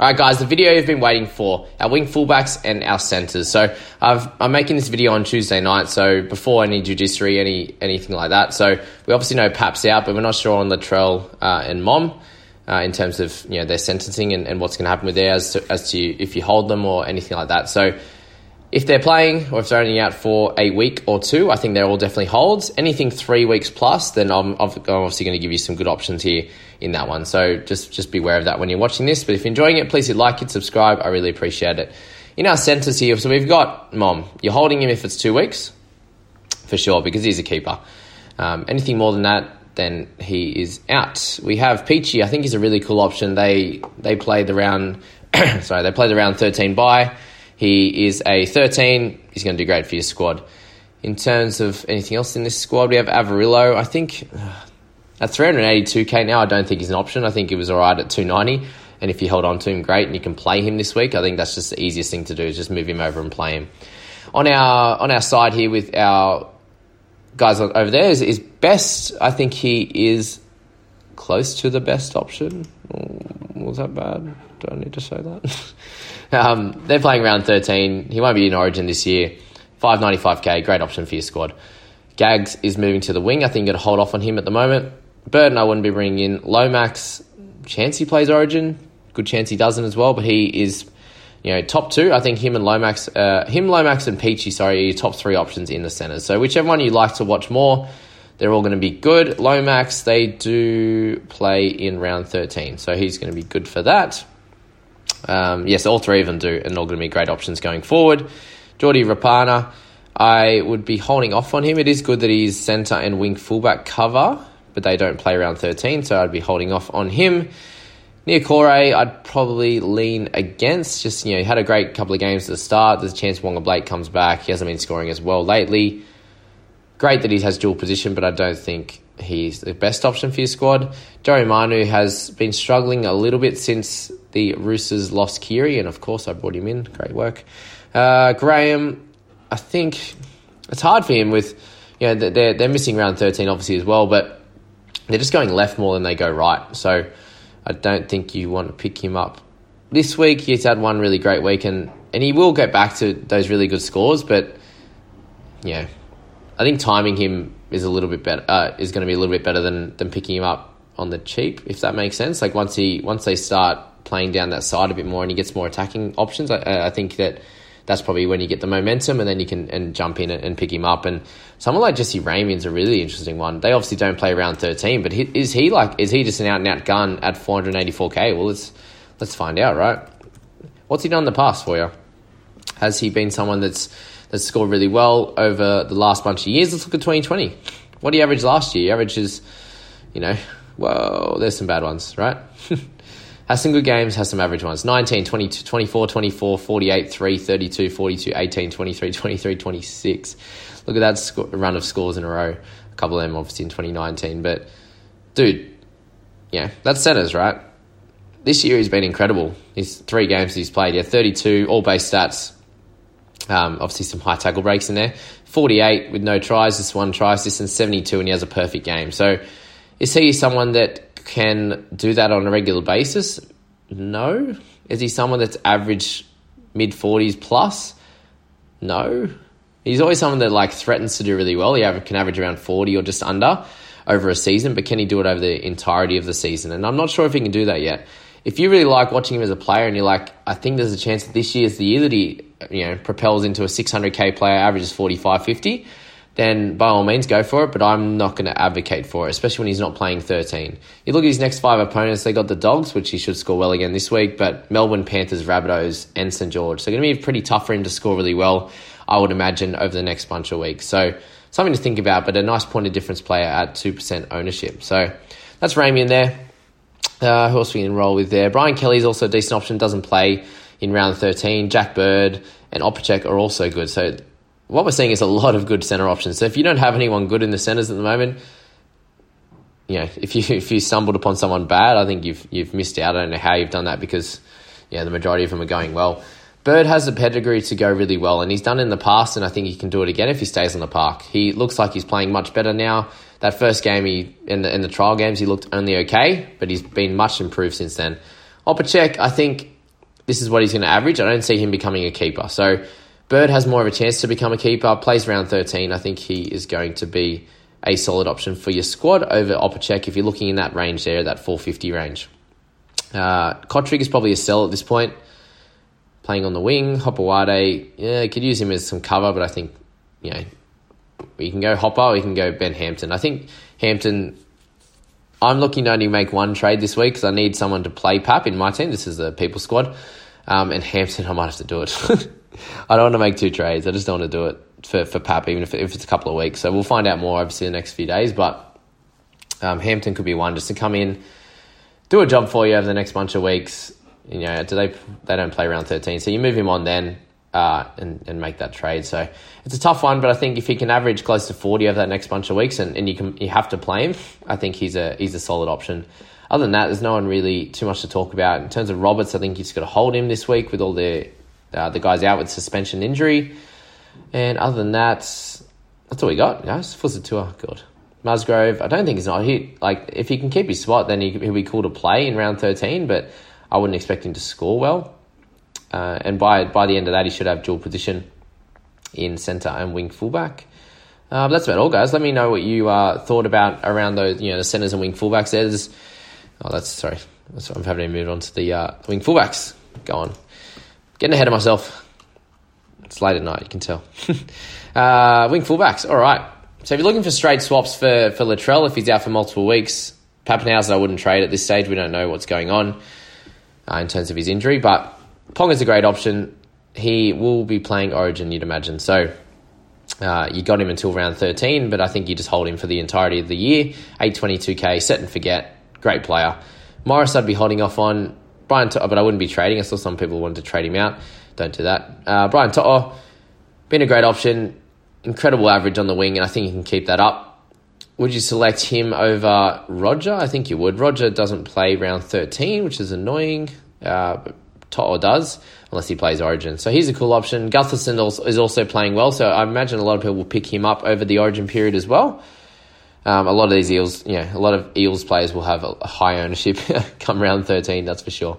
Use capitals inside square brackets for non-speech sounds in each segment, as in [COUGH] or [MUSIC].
All right, guys, the video you've been waiting for our wing fullbacks and our centers. So I've, I'm making this video on Tuesday night, so before any judiciary, any anything like that. So we obviously know Pap's out, but we're not sure on Latrell uh, and Mom uh, in terms of you know their sentencing and, and what's going to happen with there as to, as to if you hold them or anything like that. So if they're playing or if they're only out for a week or two, I think they're all definitely holds. Anything three weeks plus, then I'm, obviously going to give you some good options here in that one. So just just beware of that when you're watching this. But if you're enjoying it, please hit like it, subscribe. I really appreciate it. In our centres here, so we've got Mom. You're holding him if it's two weeks, for sure, because he's a keeper. Um, anything more than that, then he is out. We have Peachey. I think he's a really cool option. They they played the round. [COUGHS] sorry, they played the round 13 by. He is a 13. He's going to do great for your squad. In terms of anything else in this squad, we have Averillo. I think uh, at 382k now, I don't think he's an option. I think he was all right at 290. And if you held on to him, great, and you can play him this week. I think that's just the easiest thing to do is just move him over and play him. On our on our side here with our guys over there is, is best. I think he is close to the best option. Was that bad? Do I need to say that? [LAUGHS] um, they're playing round 13. He won't be in Origin this year. 595k, great option for your squad. Gags is moving to the wing. I think you're going to hold off on him at the moment. Burton, I wouldn't be bringing in. Lomax, chance he plays Origin. Good chance he doesn't as well, but he is, you know, top two. I think him and Lomax, uh, him, Lomax, and Peachey, sorry, top three options in the centres. So whichever one you like to watch more, they're all going to be good. Lomax, they do play in round 13, so he's going to be good for that. Um, yes, all three of them do, and all going to be great options going forward. Jordy Rapana, I would be holding off on him. It is good that he's centre and wing fullback cover, but they don't play around 13, so I'd be holding off on him. Niukore, I'd probably lean against. Just, you know, he had a great couple of games at the start. There's a chance Waqa Blake comes back. He hasn't been scoring as well lately. Great that he has dual position, but I don't think he's the best option for your squad. Joey Manu has been struggling a little bit since the Roosters lost Keary, and of course I brought him in. Great work. Uh, Graham, I think it's hard for him with, you know, they're, they're missing round 13 obviously as well, but they're just going left more than they go right. So I don't think you want to pick him up this week. He's had one really great week, and, and he will get back to those really good scores, but yeah, I think timing him is a little bit better. Uh, is going to be a little bit better than than picking him up on the cheap, if that makes sense. Like once he once they start playing down that side a bit more and he gets more attacking options, I, I think that that's probably when you get the momentum and then you can and jump in and, pick him up. And someone like Jesse Ramien's a really interesting one. They obviously don't play around 13, but he, is he like is he just an out and out gun at 484k? Well, let's let's find out, right? What's he done in the past for you? Has he been someone that's that's scored really well over the last bunch of years? Let's look at 2020. What do you average last year? He averages, you know, whoa, there's some bad ones, right? [LAUGHS] has some good games, has some average ones. 19, 22, 24, 24, 48, 3, 32, 42, 18, 23, 23, 26. Look at that sc- run of scores in a row. A couple of them obviously in 2019. But, dude, yeah, that's centers, right? This year he's been incredible. His three games he's played, yeah, 32, all base stats. Um, obviously some high tackle breaks in there. 48 with no tries, this one tries, this and 72, and he has a perfect game. So, is he someone that can do that on a regular basis? No. Is he someone that's average mid 40s plus? No. He's always someone that like threatens to do really well. He can average around 40 or just under over a season, but can he do it over the entirety of the season? And I'm not sure if he can do that yet. If you really like watching him as a player and you're like, I think there's a chance that this year's the year that he, you know, propels into a 600k player, averages 45, 50, then by all means go for it, but I'm not going to advocate for it, especially when he's not playing 13. You look at his next five opponents, they got the Dogs, which he should score well again this week, but Melbourne, Panthers, Rabbitohs, and St George. So going to be pretty tough for him to score really well, I would imagine, over the next bunch of weeks. So something to think about, but a nice point of difference player at 2% ownership. So that's Ramien there. Uh, who else we can roll with there? Brian Kelly's also a decent option, doesn't play in round 13. Jack Bird and Opacic are also good. So what we're seeing is a lot of good center options. So if you don't have anyone good in the centers at the moment, you know, if you [LAUGHS] if you stumbled upon someone bad, I think you've you've missed out. I don't know how you've done that because yeah, the majority of them are going well. Bird has the pedigree to go really well, and he's done in the past, and I think he can do it again if he stays on the park. He looks like he's playing much better now. That first game, he in the in the trial games, he looked only okay, but he's been much improved since then. Opacic, I think this is what he's going to average. I don't see him becoming a keeper. So Bird has more of a chance to become a keeper. Plays round 13. I think he is going to be a solid option for your squad over Opacic if you're looking in that range there, that 450 range. Uh, Cotric is probably a sell at this point. Playing on the wing, Hopoate, yeah, could use him as some cover, but I think, you know, we can go Hopper or you can go Ben Hampton. I think Hampton, I'm looking to only make one trade this week because I need someone to play Pap in my team. This is the people squad. Um, and Hampton, [LAUGHS] I might have to do it. [LAUGHS] I don't want to make two trades. I just don't want to do it for, for Pap, even if, if it's a couple of weeks. So we'll find out more, obviously, the next few days. But um, Hampton could be one just to come in, do a job for you over the next bunch of weeks. You know, do they they don't play around 13, so you move him on then uh, and, and make that trade. So it's a tough one, but I think if he can average close to 40 over that next bunch of weeks and, and you can you have to play him, I think he's a he's a solid option. Other than that, there's no one really too much to talk about. In terms of Roberts, I think he's got to hold him this week with all the uh, the guy's out with suspension injury. And other than that, that's all we got, guys. Fusitu'a, good. Musgrove, I don't think he's not hit. Like, if he can keep his spot, then he, will be cool to play in round 13, but I wouldn't expect him to score well. Uh, and by by the end of that, he should have dual position in centre and wing fullback. Uh, that's about all, guys. Let me know what you uh, thought about around those, you know, the centres and wing fullbacks. There's, oh, that's sorry, that's, I'm having to move on to the uh, wing fullbacks. Go on. Getting ahead of myself. It's late at night, you can tell. [LAUGHS] uh, wing fullbacks, all right. So if you're looking for straight swaps for, for Latrell, if he's out for multiple weeks, Papenhuyzen I wouldn't trade at this stage. We don't know what's going on uh, in terms of his injury, but Ponga's a great option. He will be playing Origin, you'd imagine. So uh, you got him until round 13, but I think you just hold him for the entirety of the year. 822k, set and forget. Great player. Morris, I'd be holding off on. Brian, To'o, but I wouldn't be trading. I saw some people wanted to trade him out. Don't do that. Uh, Brian To'o, been a great option. Incredible average on the wing, and I think you can keep that up. Would you select him over Roger? I think you would. Roger doesn't play round 13, which is annoying. Uh, but To'o does, unless he plays Origin. So he's a cool option. Gutherson is also playing well, so I imagine a lot of people will pick him up over the Origin period as well. Um, a lot of these Eels, know, a lot of Eels players will have a high ownership [LAUGHS] come round 13, that's for sure.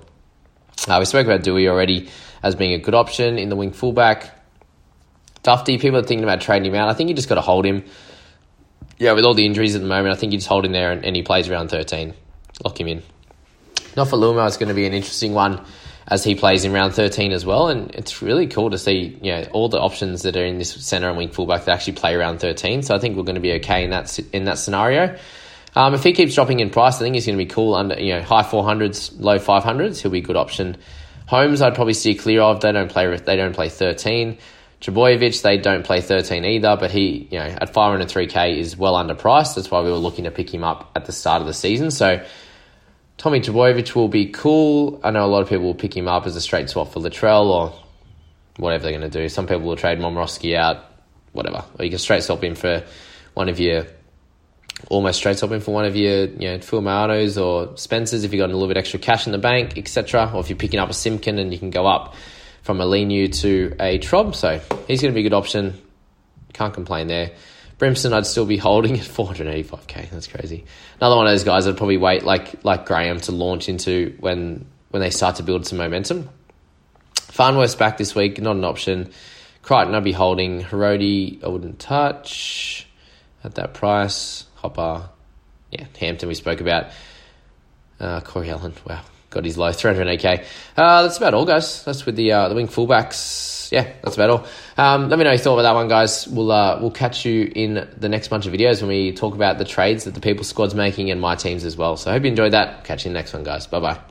Uh, we spoke about Dewey already as being a good option in the wing fullback. Dufty, people are thinking about trading him out. I think you just got to hold him. Yeah, with all the injuries at the moment, I think you just hold him there and, and he plays around 13. Lock him in. Nofoaluma is going to be an interesting one as he plays in round 13 as well. And it's really cool to see, you know, all the options that are in this centre and wing fullback that actually play around 13. So I think we're going to be okay in that in that scenario. Um, if he keeps dropping in price, I think he's going to be cool under, you know, high 400s, low 500s. He'll be a good option. Holmes, I'd probably steer clear of. They don't play. They don't play 13. Trbojevic, they don't play 13 either, but he, you know, at 503k is well underpriced. That's why we were looking to pick him up at the start of the season. So Tommy Trbojevic will be cool. I know a lot of people will pick him up as a straight swap for Latrell or whatever they're going to do. Some people will trade Momirovski out, whatever. Or you can straight swap him for one of your, almost straight swap him for one of your, you know, Fuimaonos or Spencers if you've got a little bit extra cash in the bank, etc. Or if you're picking up a Simkin and you can go up from a Leniu to a Trob. So he's going to be a good option. Can't complain there. Brimson, I'd still be holding at 485k. That's crazy. Another one of those guys I'd probably wait like like Graham to launch into when when they start to build some momentum. Farnworth's back this week, not an option. Crichton I'd be holding. Hiroti I wouldn't touch at that price. Hopper, yeah, Hampton we spoke about. Uh, Corey Allen, wow, got his low 308k. Uh, that's about all, guys. That's with the uh, the wing fullbacks. Yeah, that's about all. Um, let me know your thought about that one, guys. We'll uh, we'll catch you in the next bunch of videos when we talk about the trades that the people squad's making and my teams as well. So I hope you enjoyed that. Catch you in the next one, guys. Bye bye.